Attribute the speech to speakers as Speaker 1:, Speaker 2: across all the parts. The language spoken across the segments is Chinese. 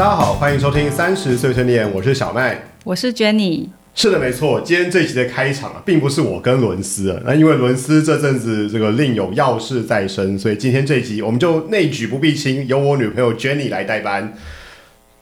Speaker 1: 大家好，欢迎收听三十岁碎念，我是小麦。
Speaker 2: 我是 Jenny。
Speaker 1: 是的，没错。今天这一集的开场啊，并不是我跟伦斯啊，那因为伦斯这阵子这个另有要事在身，所以今天这一集我们就内举不避亲，由我女朋友 Jenny 来代班。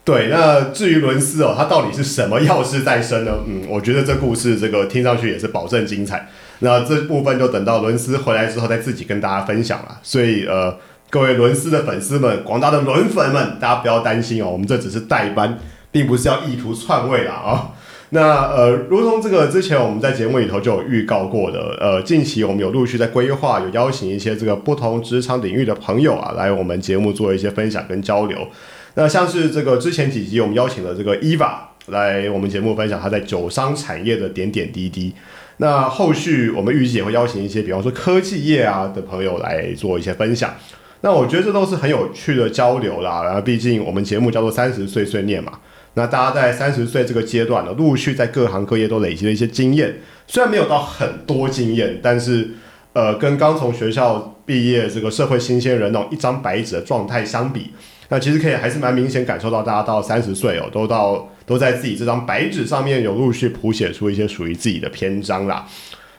Speaker 1: 对，那至于伦斯哦，他到底是什么要事在身呢？嗯，我觉得这故事这个听上去也是保证精彩。那这部分就等到伦斯回来之后再自己跟大家分享了。所以呃，各位伦斯的粉丝们，广大的伦粉们，大家不要担心哦，我们这只是代班，并不是要意图篡位啦啊。那呃，如同这个之前我们在节目里头就有预告过的，呃，近期我们有陆续在规划，有邀请一些这个不同职场领域的朋友啊，来我们节目做一些分享跟交流。那像是这个之前几集我们邀请了这个 Eva 来我们节目分享他在酒商产业的点点滴滴。那后续我们预计也会邀请一些，比方说科技业啊的朋友来做一些分享。那我觉得这都是很有趣的交流啦。然后毕竟我们节目叫做三十岁碎念嘛。那大家在三十岁这个阶段呢，陆续在各行各业都累积了一些经验，虽然没有到很多经验，但是呃，跟刚从学校毕业这个社会新鲜人那种一张白纸的状态相比，那其实可以还是蛮明显感受到大家到三十岁哦，都到都在自己这张白纸上面有陆续谱写出一些属于自己的篇章啦。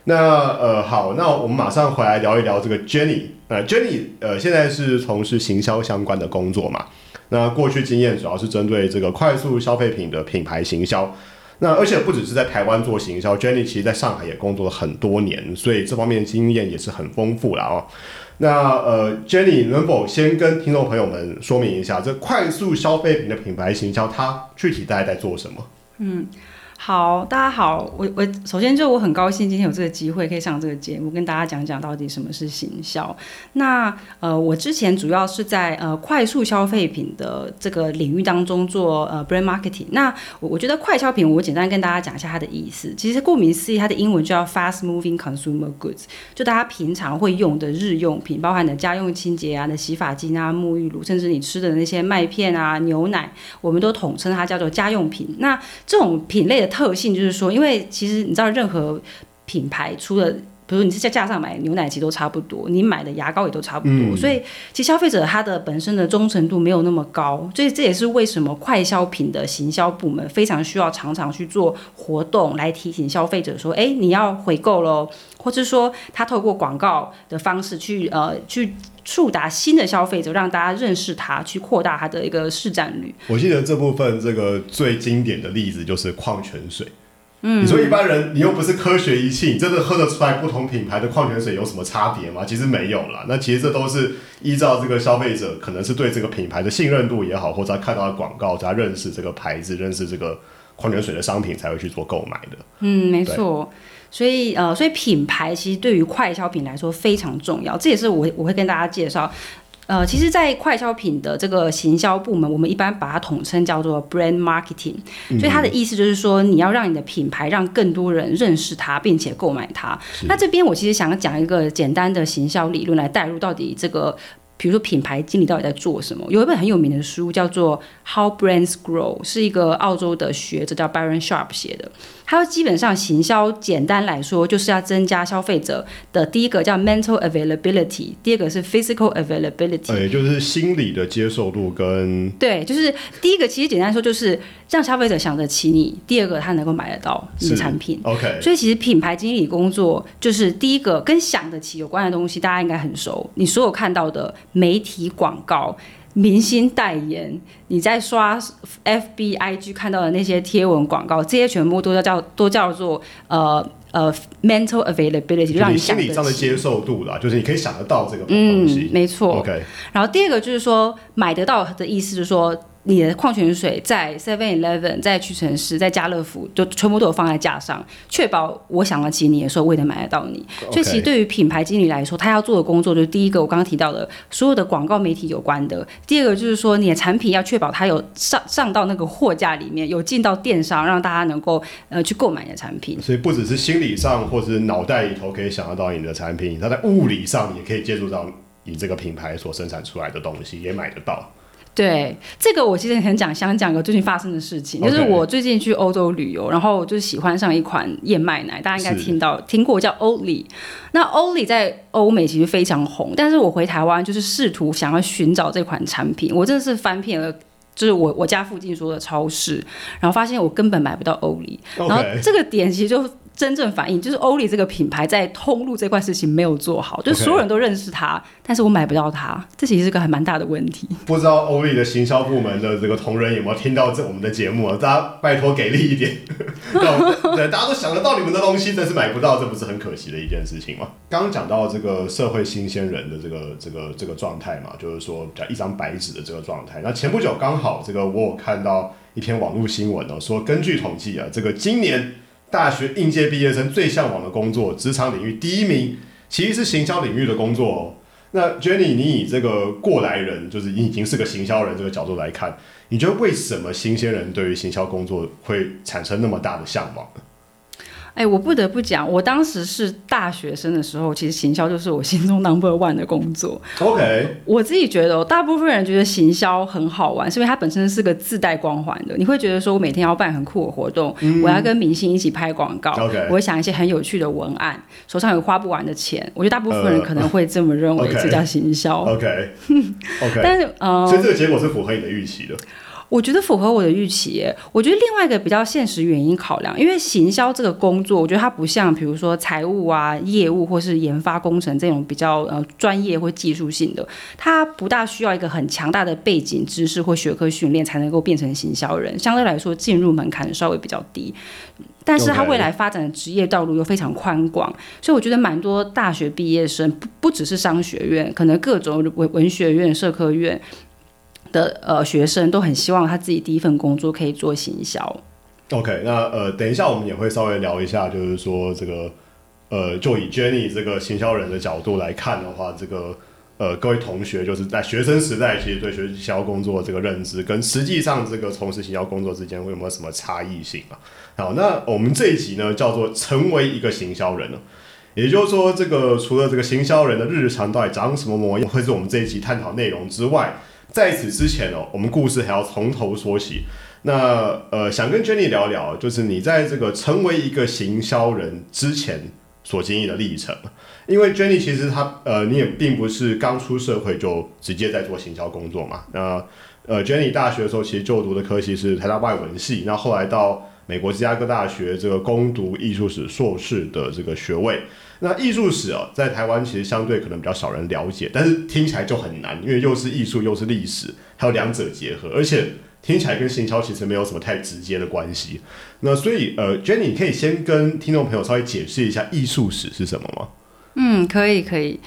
Speaker 1: 那呃好，那我们马上回来聊一聊这个 Jenny，呃 Jenny 呃现在是从事行销相关的工作嘛？那过去经验主要是针对这个快速消费品的品牌行销，那而且不只是在台湾做行销，Jenny 其实在上海也工作了很多年，所以这方面经验也是很丰富了哦。那呃，Jenny 能否先跟听众朋友们说明一下，这快速消费品的品牌行销它具体大概在做什么？
Speaker 2: 嗯。好，大家好，我我首先就我很高兴今天有这个机会可以上这个节目，跟大家讲讲到底什么是行销。那呃，我之前主要是在呃快速消费品的这个领域当中做呃 brand marketing。那我我觉得快消品，我简单跟大家讲一下它的意思。其实顾名思义，它的英文叫 fast moving consumer goods，就大家平常会用的日用品，包含的家用清洁啊、的洗发精啊、沐浴露，甚至你吃的那些麦片啊、牛奶，我们都统称它叫做家用品。那这种品类的。特性就是说，因为其实你知道，任何品牌出的，比如你是在架上买牛奶，其实都差不多；你买的牙膏也都差不多。所以，其实消费者他的本身的忠诚度没有那么高。所以这也是为什么快消品的行销部门非常需要常常去做活动，来提醒消费者说：“哎，你要回购喽！”或者说，他透过广告的方式去呃去触达新的消费者，让大家认识它，去扩大它的一个市占率。
Speaker 1: 我记得这部分这个最经典的例子就是矿泉水。嗯，你说一般人你又不是科学仪器，你真的喝得出来不同品牌的矿泉水有什么差别吗？其实没有啦。那其实这都是依照这个消费者可能是对这个品牌的信任度也好，或者他看到的广告，他认识这个牌子，认识这个矿泉水的商品才会去做购买的。
Speaker 2: 嗯，没错。所以呃，所以品牌其实对于快消品来说非常重要。这也是我我会跟大家介绍。呃，其实，在快消品的这个行销部门，我们一般把它统称叫做 brand marketing。所以它的意思就是说，你要让你的品牌让更多人认识它，并且购买它。那这边我其实想讲一个简单的行销理论来带入，到底这个，比如说品牌经理到底在做什么？有一本很有名的书叫做《How Brands Grow》，是一个澳洲的学者叫 Byron Sharp 写的。它基本上行销简单来说，就是要增加消费者的第一个叫 mental availability，第二个是 physical availability，
Speaker 1: 也就是心理的接受度跟
Speaker 2: 对，就是第一个其实简单说就是让消费者想得起你，第二个他能够买得到你的产品。
Speaker 1: OK，
Speaker 2: 所以其实品牌经理工作就是第一个跟想得起有关的东西，大家应该很熟。你所有看到的媒体广告。明星代言，你在刷 F B I G 看到的那些贴文广告，这些全部都叫叫都叫做呃呃 mental availability，
Speaker 1: 让你心理上的接受度啦，就是你可以想得到这个东西，
Speaker 2: 没错。
Speaker 1: OK，
Speaker 2: 然后第二个就是说买得到的意思，就是说。你的矿泉水在 Seven Eleven、在屈臣氏、在家乐福，就全部都有放在架上，确保我想得起你的时候，我也能买得到你。所以，其实对于品牌经理来说，他要做的工作就是第一个，我刚刚提到的所有的广告媒体有关的；第二个就是说，你的产品要确保它有上上到那个货架里面，有进到电商，让大家能够呃去购买你的产品。
Speaker 1: 所以，不只是心理上或者是脑袋里头可以想得到你的产品，它在物理上也可以接触到你这个品牌所生产出来的东西，也买得到。
Speaker 2: 对这个，我其实很讲，想讲个最近发生的事情，就是我最近去欧洲旅游，然后就喜欢上一款燕麦奶，大家应该听到听过叫欧里。那欧里在欧美其实非常红，但是我回台湾就是试图想要寻找这款产品，我真的是翻遍了。就是我我家附近所有的超市，然后发现我根本买不到欧里，然后这个点其实就真正反映，就是欧里这个品牌在通路这块事情没有做好，就是所有人都认识它，但是我买不到它，这其实是个还蛮大的问题。
Speaker 1: 不知道欧力的行销部门的这个同仁有没有听到这我们的节目啊？大家拜托给力一点，对大家都想得到你们的东西，但是买不到，这不是很可惜的一件事情吗？刚刚讲到这个社会新鲜人的这个这个这个状态嘛，就是说讲一张白纸的这个状态。那前不久刚好这个我有看到一篇网络新闻哦，说根据统计啊，这个今年大学应届毕业生最向往的工作，职场领域第一名其实是行销领域的工作哦。那 Jenny，你以这个过来人，就是已经是个行销人这个角度来看，你觉得为什么新鲜人对于行销工作会产生那么大的向往？
Speaker 2: 哎，我不得不讲，我当时是大学生的时候，其实行销就是我心中 number one 的工作。
Speaker 1: OK，
Speaker 2: 我自己觉得、哦，大部分人觉得行销很好玩，是因为它本身是个自带光环的。你会觉得说，我每天要办很酷的活动，我要跟明星一起拍广告我会想一些很有趣的文案，手上有花不完的钱。我觉得大部分人
Speaker 1: 呃
Speaker 2: 可能会这么认为这叫行销。
Speaker 1: OK，OK，
Speaker 2: 但是，呃，
Speaker 1: 所以这个结果是符合你的预期的。
Speaker 2: 我觉得符合我的预期。我觉得另外一个比较现实原因考量，因为行销这个工作，我觉得它不像比如说财务啊、业务或是研发工程这种比较呃专业或技术性的，它不大需要一个很强大的背景知识或学科训练才能够变成行销人，相对来说进入门槛稍微比较低。但是他未来发展的职业道路又非常宽广，所以我觉得蛮多大学毕业生不不只是商学院，可能各种文文学院、社科院的呃学生都很希望他自己第一份工作可以做行销。
Speaker 1: OK，那呃，等一下我们也会稍微聊一下，就是说这个呃，就以 Jenny 这个行销人的角度来看的话，这个呃，各位同学就是在学生时代其实对学销工作这个认知，跟实际上这个从事行销工作之间会有没有什么差异性啊？好，那我们这一集呢叫做成为一个行销人呢。也就是说，这个除了这个行销人的日常到底长什么模样，会是我们这一集探讨内容之外，在此之前哦，我们故事还要从头说起。那呃，想跟 Jenny 聊聊，就是你在这个成为一个行销人之前所经历的历程。因为 Jenny 其实她呃，你也并不是刚出社会就直接在做行销工作嘛。那呃，Jenny 大学的时候其实就读的科系是台大外文系，那后来到美国芝加哥大学这个攻读艺术史硕士的这个学位。那艺术史啊，在台湾其实相对可能比较少人了解，但是听起来就很难，因为又是艺术又是历史，还有两者结合，而且听起来跟行销其实没有什么太直接的关系。那所以呃，Jenny，你可以先跟听众朋友稍微解释一下艺术史是什么吗？
Speaker 2: 嗯，可以可以。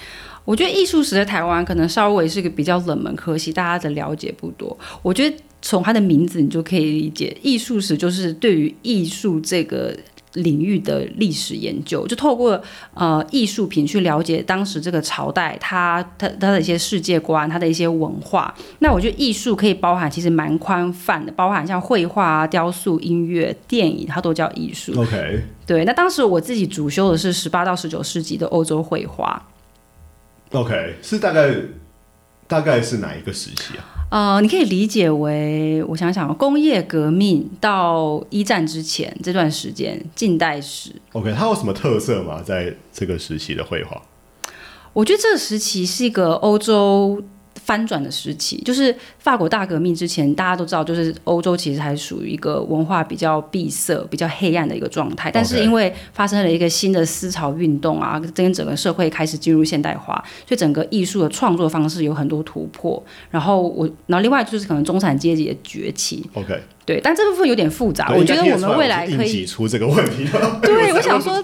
Speaker 2: 我觉得艺术史在台湾可能稍微是个比较冷门科系，大家的了解不多。我觉得从它的名字你就可以理解，艺术史就是对于艺术这个领域的历史研究，就透过呃艺术品去了解当时这个朝代它它它的一些世界观，它的一些文化。那我觉得艺术可以包含其实蛮宽泛的，包含像绘画啊、雕塑、音乐、电影，它都叫艺术。
Speaker 1: OK，
Speaker 2: 对，那当时我自己主修的是十八到十九世纪的欧洲绘画。
Speaker 1: OK，是大概大概是哪一个时期啊？
Speaker 2: 呃，你可以理解为，我想想，工业革命到一战之前这段时间，近代史。
Speaker 1: OK，它有什么特色吗？在这个时期的绘画？
Speaker 2: 我觉得这个时期是一个欧洲翻转的时期，就是法国大革命之前，大家都知道，就是欧洲其实还属于一个文化比较闭塞、比较黑暗的一个状态。但是因为发生了一个新的思潮运动啊，跟整个社会开始进入现代化，所以整个艺术的创作方式有很多突破。然后我，然后另外就是可能中产阶级的崛起
Speaker 1: ，OK，
Speaker 2: 对，但这部分有点复杂。我觉得我们未来可以
Speaker 1: 挤出这个问题。
Speaker 2: 对，我想说，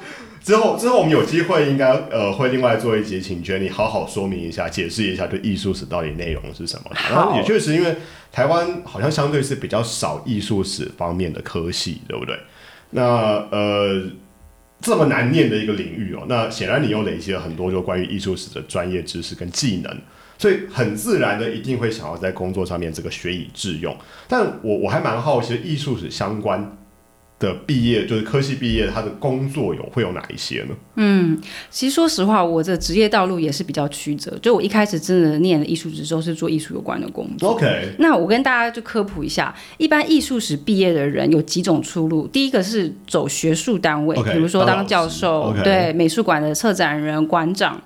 Speaker 1: 之后之后我们有机会应该呃会另外做一集，请 Jenny 好好说明一下、解释一下对艺术史到底内容是什么。然后也确实，因为台湾好像相对是比较少艺术史方面的科系，对不对？那呃这么难念的一个领域哦，那显然你又累积了很多就关于艺术史的专业知识跟技能。所以很自然的一定会想要在工作上面这个学以致用，但我我还蛮好奇，艺术史相关的毕业就是科系毕业，他的工作有会有哪一些呢？
Speaker 2: 嗯其实说实话，我的职业道路也是比较曲折。就我一开始真的念了艺术史之后，是做艺术有关的工作。
Speaker 1: OK，
Speaker 2: 那我跟大家就科普一下，一般艺术史毕业的人有几种出路。第一个是走学术单位比如说当教授对美术馆的策展人、馆长。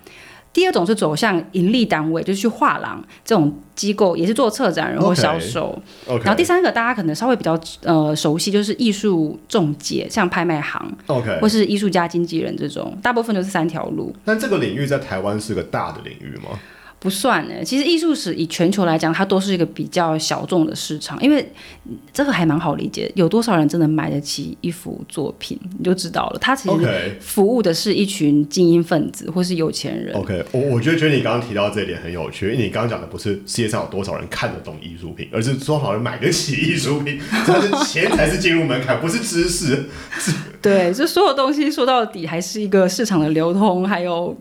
Speaker 2: 第二种是走向盈利单位，就是去画廊这种机构，也是做策展人或
Speaker 1: OK
Speaker 2: 销售。然后第三个大家可能稍微比较呃熟悉，就是艺术中介，像拍卖行
Speaker 1: OK，
Speaker 2: 或是艺术家经纪人这种，大部分都是三条路。
Speaker 1: 但这个领域在台湾是个大的领域吗？
Speaker 2: 不算呢，其实艺术史以全球来讲，它都是一个比较小众的市场，因为嗯这个还蛮好理解，有多少人真的买得起一幅作品，你就知道了。它其实服务的是一群精英分子或是有钱人。
Speaker 1: OK，我我觉得觉得你刚刚提到这一点很有趣，因为你刚刚讲的不是世界上有多少人看得懂艺术品，而是多少人买得起艺术品，这是钱才是进入门槛，不是知识。
Speaker 2: 对，这所有东西说到底还是一个市场的流通，还有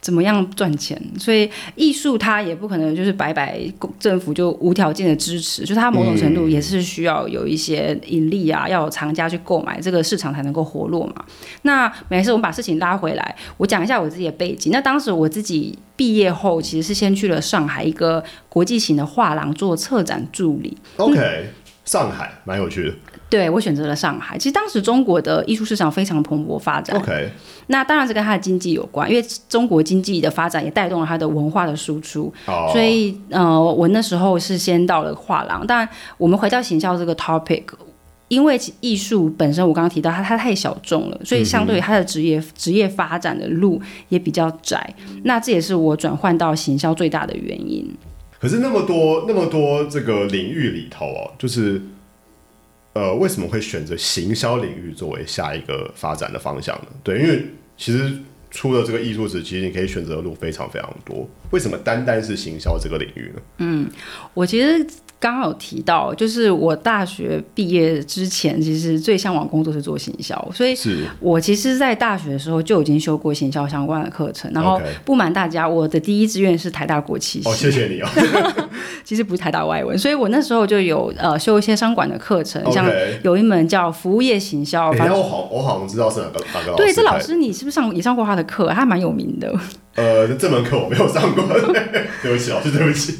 Speaker 2: 怎么样赚钱。所以艺术它也不可能就是白白政府就无条件的支持，就是它某种程度也是需要有一些盈利啊，要有藏家去购买，这个市场才能够活络嘛。那没事，我们把事情拉回来，我讲一下我自己的背景。那当时我自己毕业后，其实是先去了上海一个国际型的画廊做策展助理。
Speaker 1: OK，上海蛮有趣的。
Speaker 2: 对我选择了上海。其实当时中国的艺术市场非常蓬勃发展
Speaker 1: ，OK，
Speaker 2: 那当然是跟它的经济有关，因为中国经济的发展也带动了它的文化的输出。
Speaker 1: 哦，
Speaker 2: 所以呃，我那时候是先到了画廊。当然，我们回到行销这个 topic。因为其艺术本身，我刚刚提到它，它太小众了，所以相对于它的职业职业发展的路也比较窄。那这也是我转换到行销最大的原因。
Speaker 1: 可是那么多那么多这个领域里头哦，就是呃，为什么会选择行销领域作为下一个发展的方向呢？对，因为其实出了这个艺术史，其实你可以选择的路非常非常多。为什么单单是行销这个领域呢？
Speaker 2: 嗯我其实刚刚有提到，就是我大学毕业之前，其实最向往工作是做行销，所以
Speaker 1: 是
Speaker 2: 我其实，在大学的时候就已经修过行销相关的课程。然后不瞒大家，我的第一志愿是台大国企系，
Speaker 1: 哦，谢谢你哦。
Speaker 2: 其实不是台大外文，所以我那时候就有呃修一些商管的课程，像有一门叫服务业行销，反正。
Speaker 1: 我好我好像知道是哪个哪个老师。
Speaker 2: 对，这老师你是不是上也上过他的课？他蛮有名的。
Speaker 1: 呃，这门课我没有上过，对不起，老师，对不起。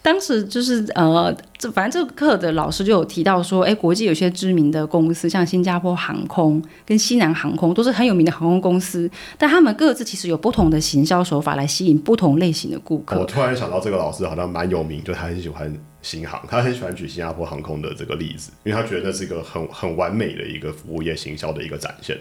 Speaker 2: 当时就是呃，这反正这个课的老师就有提到说，哎，国际有些知名的公司，像新加坡航空跟西南航空，都是很有名的航空公司，但他们各自其实有不同的行销手法来吸引不同类型的顾客。
Speaker 1: 我突然想到，这个老师好像蛮有名，就他很喜欢新航，他很喜欢举新加坡航空的这个例子，因为他觉得那是一个很很完美的一个服务业行销的一个展现。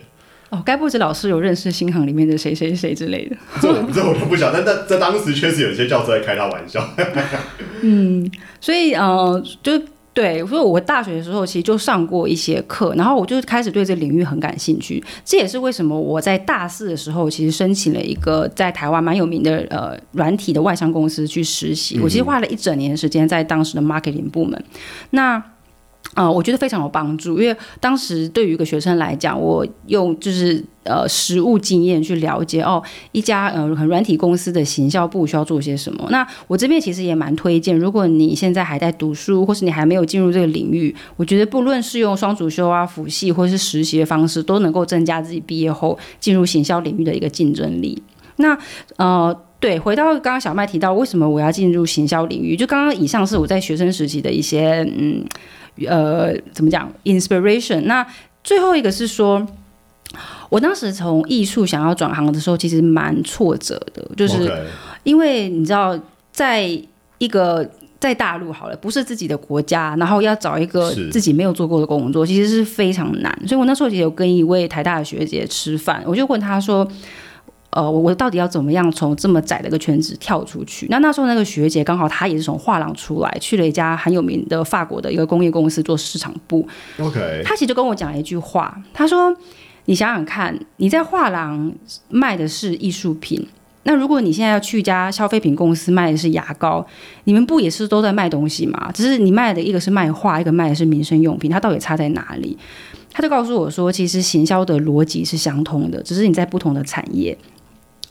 Speaker 2: 哦，该不止老师有认识新航里面的谁谁谁之类的？
Speaker 1: 这我这我就不晓得，但在在当时确实有一些教授在开他玩笑。
Speaker 2: 嗯所以呃，就对，所以我大学的时候其实就上过一些课，然后我就开始对这领域很感兴趣。这也是为什么我在大四的时候其实申请了一个在台湾蛮有名的呃软体的外商公司去实习。我其实花了一整年时间在当时的 marketing 部门。那呃，我觉得非常有帮助，因为当时对于一个学生来讲，我用就是呃实务经验去了解哦，一家呃很软体公司的行销部需要做些什么。那我这边其实也蛮推荐，如果你现在还在读书，或是你还没有进入这个领域，我觉得不论是用双主修啊、辅系或是实习的方式，都能够增加自己毕业后进入行销领域的一个竞争力。那呃。对，回到刚刚小麦提到，为什么我要进入行销领域？就刚刚以上是我在学生时期的一些嗯呃怎么讲 inspiration。那最后一个是说，我当时从艺术想要转行的时候，其实蛮挫折的，就是因为你知道，在一个在大陆好了，不是自己的国家，然后要找一个自己没有做过的工作，其实是非常难。所以我那时候也有跟一位台大的学姐吃饭，我就问她说。呃，我我到底要怎么样从这么窄的一个圈子跳出去？那那时候那个学姐刚好她也是从画廊出来，去了一家很有名的法国的一个工业公司做市场部。
Speaker 1: OK，
Speaker 2: 她其实就跟我讲了一句话，她说：“你想想看，你在画廊卖的是艺术品，那如果你现在要去一家消费品公司卖的是牙膏，你们不也是都在卖东西吗？只是你卖的一个是卖画，一个卖的是民生用品，它到底差在哪里？”他就告诉我说，其实行销的逻辑是相通的，只是你在不同的产业。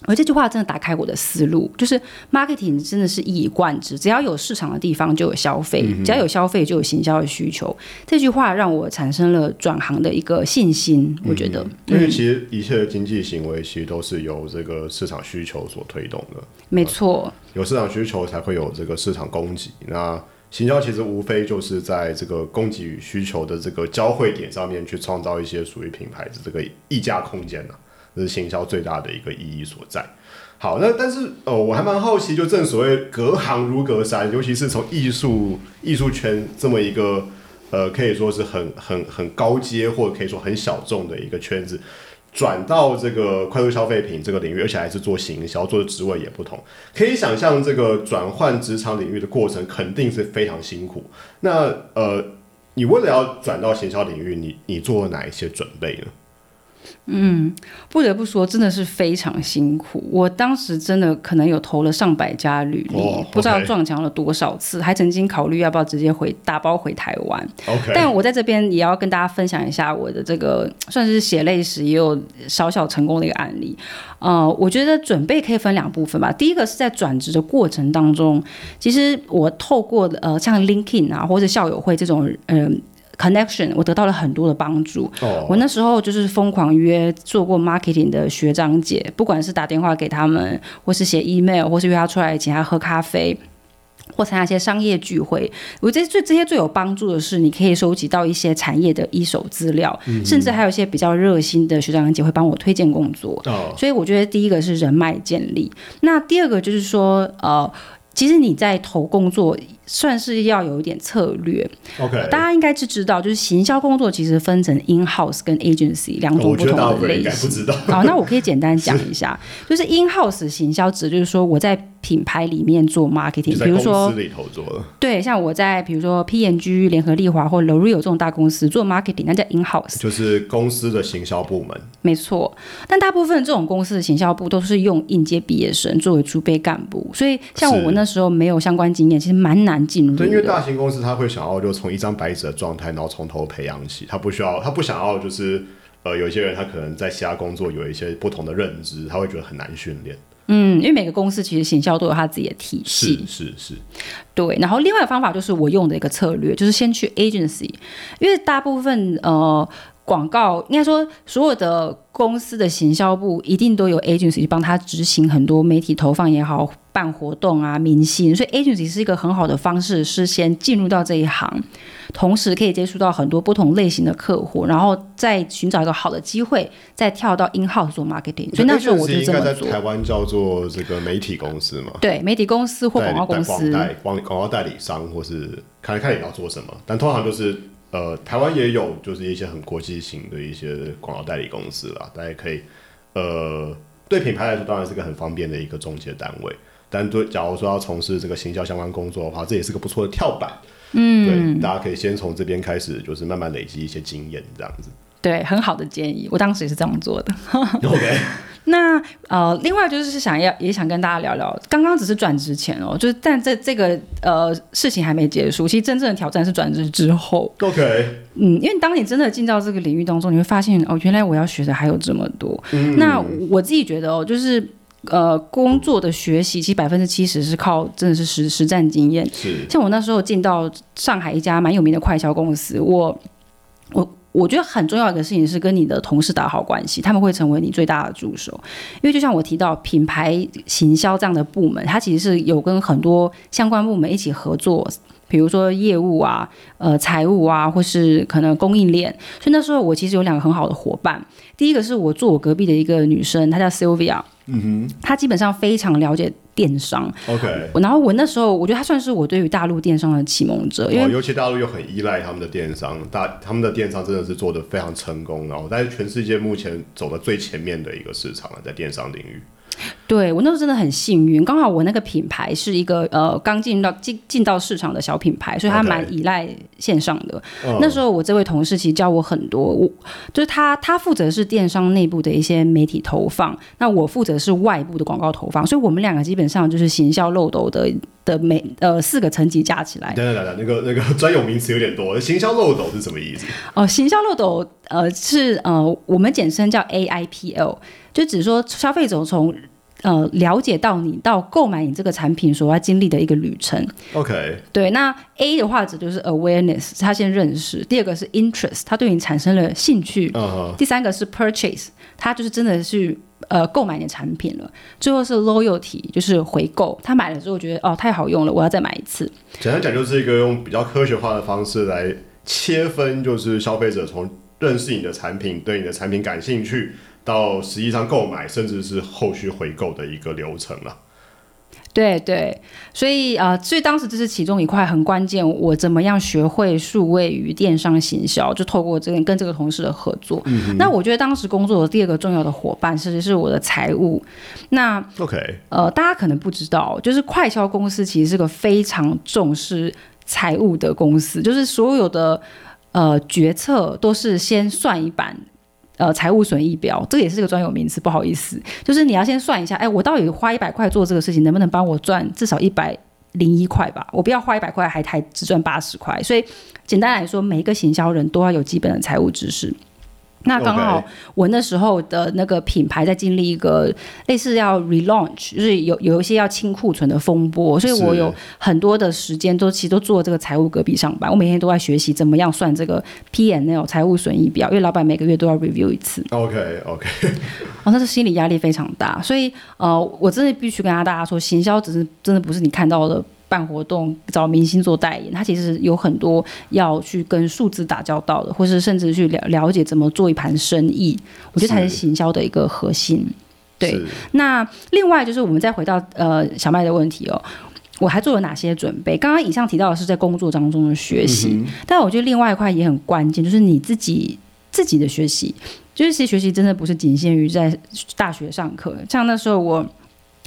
Speaker 2: 而这句话真的打开我的思路，就是 marketing 真的是一以贯之，只要有市场的地方就有消费，只要有消费就有行销的需求。这句话让我产生了转行的一个信心，我觉得，
Speaker 1: 因为其实一切的经济行为其实都是由这个市场需求所推动的，
Speaker 2: 没错，
Speaker 1: 有市场需求才会有这个市场供给。那行销其实无非就是在这个供给与需求的这个交汇点上面去创造一些属于品牌的这个溢价空间呐、这是行销最大的一个意义所在。好，那但是呃，我还蛮好奇，就正所谓隔行如隔山，尤其是从艺术艺术圈这么一个呃，可以说是很很很高阶，或者可以说很小众的一个圈子，转到这个快速消费品这个领域，而且还是做行销，做的职位也不同，可以想象这个转换职场领域的过程肯定是非常辛苦。那呃，你为了要转到行销领域，你你做了哪一些准备呢？
Speaker 2: 嗯，不得不说，真的是非常辛苦。我当时真的可能有投了上百家履历，
Speaker 1: 哦
Speaker 2: 不知道撞墙了多少次，还曾经考虑要不要直接回打包回台湾。但我在这边也要跟大家分享一下我的这个算是血泪史，也有小小成功的一个案例。呃，我觉得准备可以分两部分吧。第一个是在转职的过程当中，其实我透过呃像 LinkedIn 啊或者校友会这种嗯、呃 connection，我得到了很多的帮助。
Speaker 1: 哦，
Speaker 2: 我那时候就是疯狂约做过 marketing 的学长姐，不管是打电话给他们，或是写 email，或是约他出来请他喝咖啡。或参加一些商业聚会，我觉得最这些最有帮助的是，你可以收集到一些产业的一手资料，甚至还有一些比较热心的学长姐会帮我推荐工作。
Speaker 1: 哦，
Speaker 2: 所以我觉得第一个是人脉建立，那第二个就是说，呃，其实你在投工作算是要有一点策略。
Speaker 1: OK，
Speaker 2: 大家应该是知道，就是行销工作其实分成 in house 跟 agency 两种不同的类型。
Speaker 1: 该不知道。
Speaker 2: 好，那我可以简单讲一下，就是 in house 行销指的就是说我在品牌里面做 marketing，比如说
Speaker 1: 司里头做了，
Speaker 2: 对，像我在比如说 PNG、联合利华或 L'Oreal 这种大公司做 marketing，那叫 in house。
Speaker 1: 就是公司的行销部门。
Speaker 2: 没错，但大部分这种公司的行销部都是用应届毕业生作为储备干部，所以像我那时候没有相关经验，其实蛮难进入
Speaker 1: 对，因为。大型公司他会想要就从一张白纸的状态，然后从头培养起，他不需要，他不想要就是呃，有一些人他可能在其他工作有一些不同的认知，他会觉得很难训练。
Speaker 2: 嗯，因为每个公司其实行销都有他自己的体系
Speaker 1: 是，是是，
Speaker 2: 对。然后另外一个方法就是我用的一个策略，就是先去 agency，因为大部分呃广告应该说所有的公司的行销部一定都有 agency 去帮他执行很多媒体投放也好，办活动啊、明星，所以 agency 是一个很好的方式，是先进入到这一行，同时可以接触到很多不同类型的客户，然后再寻找一个好的机会，再跳到 in house 做 marketing。所以那时候我就这么做。
Speaker 1: 在台湾叫做这个媒体公司嘛，
Speaker 2: 对，媒体公司或广告公司，
Speaker 1: 代广广告代理商，或是看看你要做什么，但通常就是呃，台湾也有就是一些很国际型的一些广告代理公司啦，大家可以呃，对品牌来说当然是个很方便的一个中介单位，但对假如说要从事这个行销相关工作的话，这也是个不错的跳板。嗯，对，大家可以先从这边开始，就是慢慢累积一些经验，这样子。
Speaker 2: 对，很好的建议，我当时也是这样做的。
Speaker 1: OK，
Speaker 2: 那呃，另外就是想要也想跟大家聊聊，刚刚只是转职前哦，就是但这这个呃事情还没结束，其实真正的挑战是转职之后。
Speaker 1: OK，
Speaker 2: 嗯，因为当你真的进到这个领域当中，你会发现哦，原来我要学的还有这么多。
Speaker 1: 嗯
Speaker 2: 那我自己觉得哦，就是呃，工作的学习其实百分之七十是靠真的是实实战经验。
Speaker 1: 是
Speaker 2: 像我那时候进到上海一家蛮有名的快销公司，我我我觉得很重要的一个事情是跟你的同事打好关系，他们会成为你最大的助手。因为就像我提到品牌行销这样的部门，它其实是有跟很多相关部门一起合作。比如说业务啊、呃财务啊，或是可能供应链，所以那时候我其实有两个很好的伙伴。第一个是我坐我隔壁的一个女生，她叫 Sylvia，嗯哼，他基本上非常了解电商
Speaker 1: ，OK。
Speaker 2: 然后我那时候我觉得他算是我对于大陆电商的启蒙者，因为
Speaker 1: 哦，尤其大陆又很依赖他们的电商，大他们的电商真的是做的非常成功，然后在全世界目前走的最前面的一个市场了，在电商领域。
Speaker 2: 对我那时候真的很幸运，刚好我那个品牌是一个呃刚进到进进到市场的小品牌，所以它
Speaker 1: OK
Speaker 2: 蛮依赖线上的。
Speaker 1: 嗯
Speaker 2: 那时候我这位同事其实教我很多，我就是他他负责是电商内部的一些媒体投放，那我负责是外部的广告投放，所以我们两个基本上就是行销漏斗的的每呃四个层级加起来。
Speaker 1: 等等等等，那个那个专有名词有点多，行销漏斗是什么意思？
Speaker 2: 哦，行销漏斗呃是呃我们简称叫 AIPL，就只说消费者从呃了解到你到购买你这个产品所要经历的一个旅程。
Speaker 1: OK，
Speaker 2: 对，那 A 的话指就是 awareness，他先认识；第二个是 interest，他对你产生了兴趣；第三个是 purchase，他就是真的是呃购买你的产品了；最后是 loyalty，就是回购，他买了之后觉得哦太好用了，我要再买一次。
Speaker 1: 简单讲就是一个用比较科学化的方式来切分，就是消费者从认识你的产品，对你的产品感兴趣，到实际上购买，甚至是后续回购的一个流程了。
Speaker 2: 对对，所以呃，所以当时这是其中一块很关键，我怎么样学会数位与电商行销，就透过这个跟这个同事的合作。嗯那我觉得当时工作的第二个重要的伙伴，其实是我的财务。那
Speaker 1: OK，
Speaker 2: 呃，大家可能不知道，就是快销公司其实是个非常重视财务的公司，就是所有的呃决策都是先算一版。呃，财务损益表，这个也是个专有名词，不好意思，就是你要先算一下，哎，我到底花一百块做这个事情，能不能帮我赚至少一百零一块吧？我不要花一百块，还还只赚八十块。所以简单来说，每一个行销人都要有基本的财务知识。那刚好我那时候的那个品牌在经历一个类似要 relaunch，就是有有一些要清库存的风波，所以我有很多的时间都其实都做这个财务隔壁上班，我每天都在学习怎么样算这个 P N L 财务损益表，因为老板每个月都要 review 一次。
Speaker 1: OK OK，
Speaker 2: 哦，那是心理压力非常大，所以呃，我真的必须跟大家说，行销只是真的不是你看到的。办活动找明星做代言，他其实有很多要去跟数字打交道的，或是甚至去了了解怎么做一盘生意，我觉得才是行销的一个核心。对，那另外就是我们再回到呃小麦的问题哦，我还做了哪些准备？刚刚以上提到的是在工作当中的学习，但我觉得另外一块也很关键，就是你自己自己的学习，就是其实学习真的不是仅限于在大学上课，像那时候我。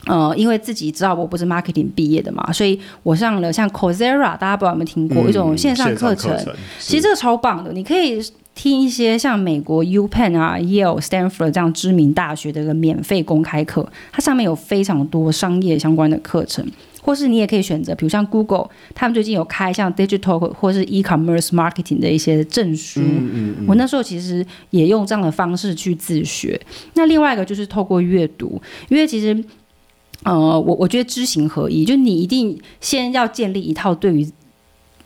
Speaker 2: 呃，因为自己知道我不是 marketing 毕业的嘛，所以我上了像 Coursera，大家不知道有没有听过一种线上课程。其实这个超棒的，你可以听一些像美国 U Penn 啊、Yale、Stanford 这样知名大学的一个免费公开课，它上面有非常多商业相关的课程，或是你也可以选择，比如像 Google，他们最近有开像 digital 或是 e-commerce marketing 的一些证书。嗯我那时候其实也用这样的方式去自学。那另外一个就是透过阅读，因为其实。呃，我我觉得知行合一，就你一定先要建立一套对于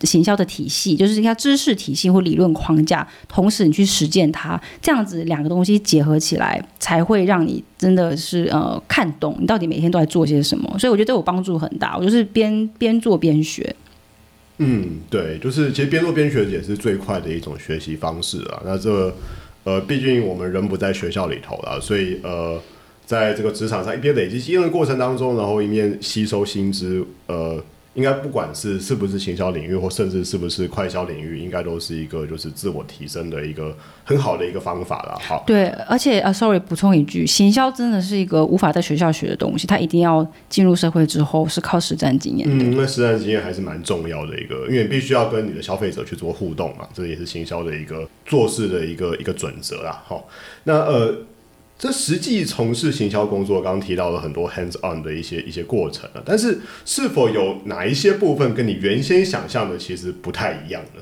Speaker 2: 行销的体系，就是要知识体系或理论框架，同时你去实践它，这样子两个东西结合起来，才会让你真的是呃看懂你到底每天都在做些什么。所以我觉得对我帮助很大，我就是边边做边学。
Speaker 1: 嗯，对，就是其实边做边学也是最快的一种学习方式啊。那这呃，毕竟我们人不在学校里头了，所以呃。在这个职场上，一边累积经验的过程当中，然后一面吸收薪资，呃，应该不管是是不是行销领域，或甚至是不是快销领域，应该都是一个就是自我提升的一个很好的一个方法了。好，
Speaker 2: 对，而且呃，sorry，补充一句，行销真的是一个无法在学校学的东西，它一定要进入社会之后是靠实战经验。
Speaker 1: 嗯，那实战经验还是蛮重要的一个，因为必须要跟你的消费者去做互动嘛，这也是行销的一个做事的一个一个准则啦。好，那呃。这实际从事行销工作，刚刚提到了很多 hands on 的一些一些过程了，但是是否有哪一些部分跟你原先想象的其实不太一样呢？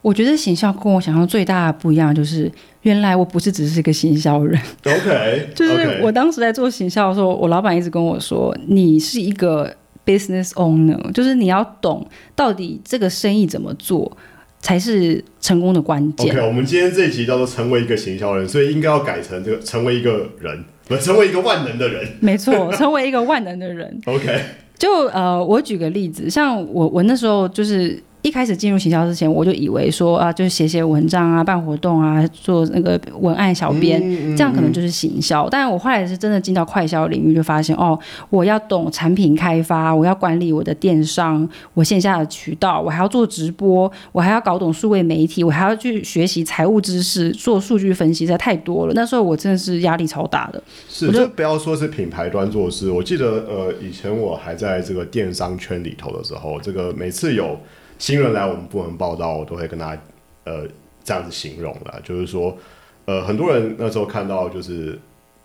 Speaker 2: 我觉得行销跟我想象最大的不一样，就是原来我不是只是一个行销人。
Speaker 1: OK，
Speaker 2: 就是我当时在做行销的时候，我老板一直跟我说，你是一个 business owner，就是你要懂到底这个生意怎么做。才是成功的关键。
Speaker 1: OK，我们今天这一集叫做成为一个行销人，所以应该要改成这个成为一个人，不成为一个万能的人。
Speaker 2: 没错，成为一个万能的人。
Speaker 1: OK，
Speaker 2: 就呃，我举个例子，像我我那时候就是。一开始进入行销之前，我就以为说啊，就是写写文章啊，办活动啊，做那个文案小编，这样可能就是行销。但是我后来是真的进到快销领域，就发现哦，我要懂产品开发，我要管理我的电商，我线下的渠道，我还要做直播，我还要搞懂数位媒体，我还要去学习财务知识，做数据分析，实在太多了。那时候我真的是压力超大的。
Speaker 1: 是，就不要说是品牌端做事，我记得呃，以前我还在这个电商圈里头的时候，这个每次有。新人来我们部门报道，我都会跟他呃这样子形容了，就是说，呃，很多人那时候看到就是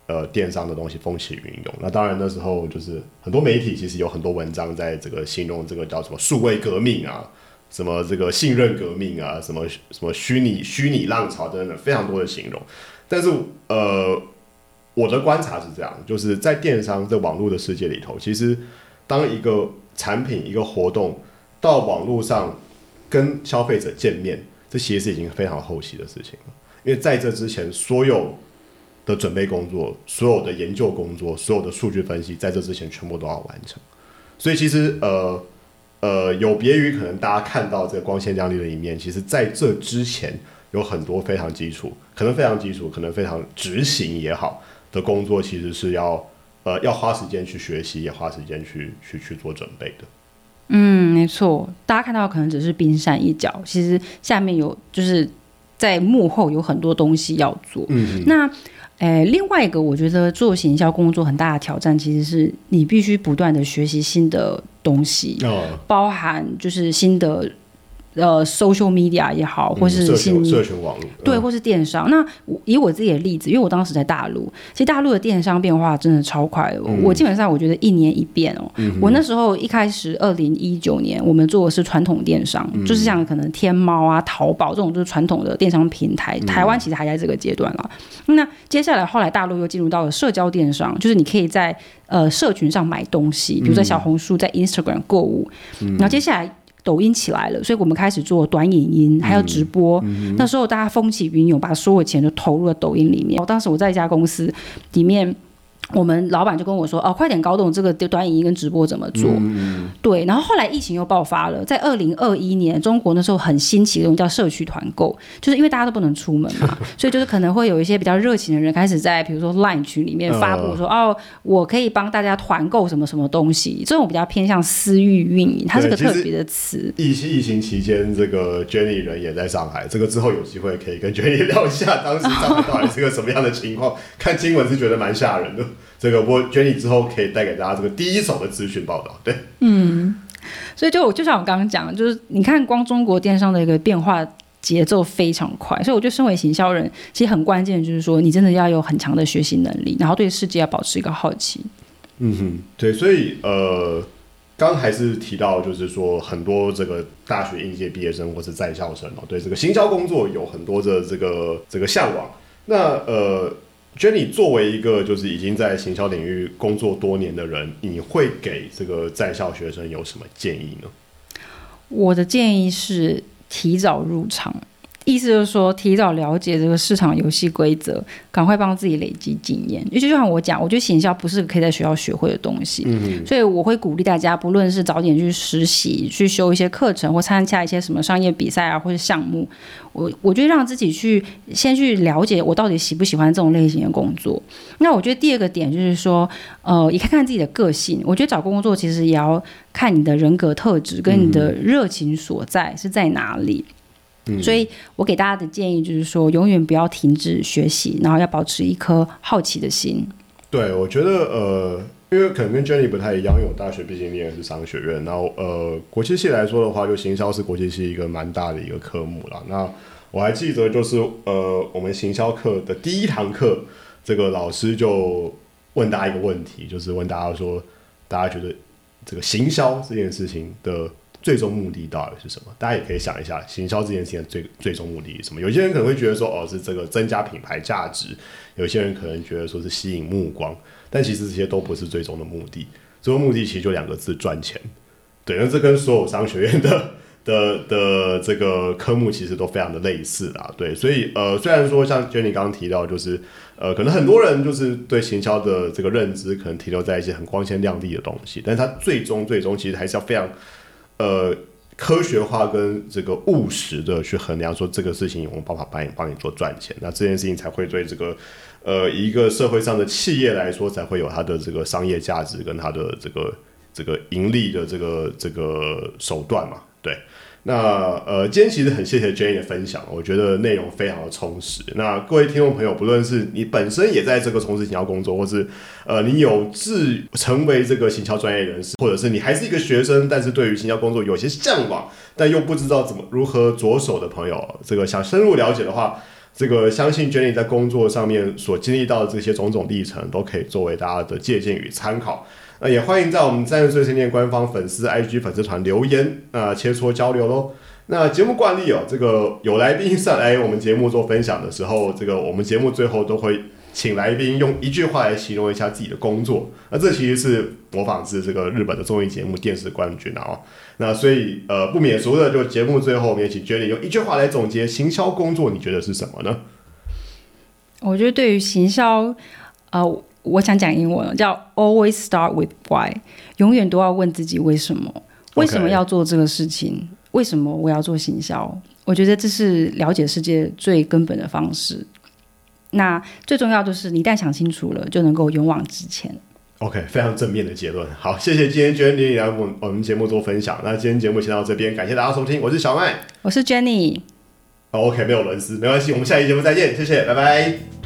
Speaker 1: 呃电商的东西风起云涌，那当然那时候就是很多媒体其实有很多文章在这个形容这个叫什么数位革命啊，什么这个信任革命啊，什么什么虚拟虚拟浪潮等等非常多的形容，但是呃我的观察是这样，就是在电商在网络的世界里头，其实当一个产品一个活动。到网络上跟消费者见面，这其实是已经非常后期的事情了。因为在这之前，所有的准备工作、所有的研究工作、所有的数据分析，在这之前全部都要完成。所以其实呃呃，有别于可能大家看到这个光鲜亮丽的一面，其实在这之前，有很多非常基础，可能非常基础，可能非常执行也好的工作，其实是要呃要花时间去学习，也花时间去去去做准备的。
Speaker 2: 嗯，没错，大家看到可能只是冰山一角，其实下面有就是在幕后有很多东西要做。
Speaker 1: 嗯，
Speaker 2: 那，诶，另外一个我觉得做行销工作很大的挑战，其实是你必须不断的学习新的东西，
Speaker 1: 哦，
Speaker 2: 包含就是新的。呃，social media 也好，或是
Speaker 1: 社社群网络，
Speaker 2: 对，
Speaker 1: 嗯
Speaker 2: 或是电商。那我以我自己的例子，因为我当时在大陆，其实大陆的电商变化真的超快的。
Speaker 1: 嗯
Speaker 2: 我基本上我觉得一年一变哦。我那时候一开始，二零一九年，我们做的是传统电商，
Speaker 1: 嗯
Speaker 2: 就是像可能天猫啊、淘宝这种就是传统的电商平台。
Speaker 1: 嗯
Speaker 2: 台湾其实还在这个阶段了。那接下来后来大陆又进入到了社交电商，就是你可以在呃社群上买东西，比如在小红书、在 Instagram 购物。然后接下来。抖音起来了，所以我们开始做短影音，还有直播。那时候大家风起云涌，把所有钱都投入了抖音里面。当时我在一家公司里面，我们老板就跟我说：“哦，快点搞懂这个短影音跟直播怎么做。对，然后后来疫情又爆发了，在二零二一年，中国那时候很新奇的一种叫社区团购，就是因为大家都不能出门嘛，所以就是可能会有一些比较热情的人开始在比如说 LINE 群里面发布说：“哦，我可以帮大家团购什么什么东西。”这种比较偏向私域运营，它是个特别的词。
Speaker 1: 疫情疫情期间，这个 Jenny 人也在上海，这个之后有机会可以跟 Jenny 聊一下，当时上海到底是个什么样的情况。看新闻是觉得蛮吓人的，这个不过 Jenny 之后可以带给大家这个第一手的资讯报道。对，嗯
Speaker 2: 所以就就像我刚刚讲，就是你看光中国电商的一个变化节奏非常快，所以我觉得身为行销人，其实很关键就是说你真的要有很强的学习能力，然后对世界要保持一个好奇。
Speaker 1: 嗯哼，对，所以呃，刚还是提到，就是说很多这个大学应届毕业生或是在校生哦，对这个行销工作有很多的这个这个向往。那呃觉得你作为一个就是已经在行销领域工作多年的人，你会给这个在校学生有什么建议呢？
Speaker 2: 我的建议是提早入场，意思就是说提早了解这个市场游戏规则，赶快帮自己累积经验。因为就像我讲，我觉得行销不是可以在学校学会的东西，
Speaker 1: 嗯
Speaker 2: 所以我会鼓励大家，不论是早点去实习、去修一些课程，或参加一些什么商业比赛啊，或者项目，我我觉得让自己去先去了解我到底喜不喜欢这种类型的工作。那我觉得第二个点就是说，呃，也看看自己的个性。我觉得找工作其实也要看你的人格特质跟你的热情所在是在哪里。
Speaker 1: 嗯
Speaker 2: 所以我给大家的建议就是说，永远不要停止学习，然后要保持一颗好奇的心。
Speaker 1: 对，我觉得呃，因为可能跟 Jenny 不太一样，因为我大学毕竟念的是商学院，然后呃，国际系来说的话，就行销是国际系一个蛮大的一个科目啦。那我还记得就是呃，我们行销课的第一堂课，这个老师就问大家一个问题，就是问大家说，大家觉得这个行销这件事情的。最终目的到底是什么？大家也可以想一下，行销这件事情的最最终目的是什么？有些人可能会觉得说，哦，是这个增加品牌价值；有些人可能觉得说是吸引目光，但其实这些都不是最终的目的。最终目的其实就两个字：赚钱。对，那这跟所有商学院的 的的这个科目其实都非常的类似啦。对，所以呃，虽然说像 Jenny 刚刚提到，就是呃，可能很多人就是对行销的这个认知可能停留在一些很光鲜亮丽的东西，但是它最终最终其实还是要非常呃。科学化跟这个务实的去衡量，说这个事情有没有办法帮你帮你做赚钱，那这件事情才会对这个呃一个社会上的企业来说，才会有它的这个商业价值跟它的这个这个盈利的这个这个手段嘛，对。那呃，今天其实很谢谢 Jane 的分享，我觉得内容非常的充实。那各位听众朋友，不论是你本身也在这个从事行销工作，或是呃你有志成为这个行销专业人士，或者是你还是一个学生，但是对于行销工作有些向往，但又不知道怎么如何着手的朋友，这个想深入了解的话，这个相信 Jenny 在工作上面所经历到的这些种种历程，都可以作为大家的借鉴与参考。那也欢迎在我们三十岁青年官方粉丝 IG 粉丝团留言，那切磋交流喽。那节目惯例哦，这个有来宾上来我们节目做分享的时候，这个我们节目最后都会请来宾用一句话来形容一下自己的工作。那这其实是模仿自这个日本的综艺节目电视冠军啊、哦。那所以呃不免俗的，就节目最后我们也请 Jenny 用一句话来总结行销工作，你觉得是什么呢？
Speaker 2: 我觉得对于行销，呃，我想讲英文，叫 always start with why，永远都要问自己为什么，为什么要做这个事情，为什么我要做行销？我觉得这是了解世界最根本的方式。那最重要就是，你一旦想清楚了，就能够勇往直前。
Speaker 1: OK，非常正面的结论。好，谢谢今天 Jenny 来我我们节目做分享。那今天节目先到这边，感谢大家收听，我是小麦。
Speaker 2: 我是 Jenny。
Speaker 1: 好，OK，没有伦斯，没关系，我们下期节目再见，谢谢，拜拜。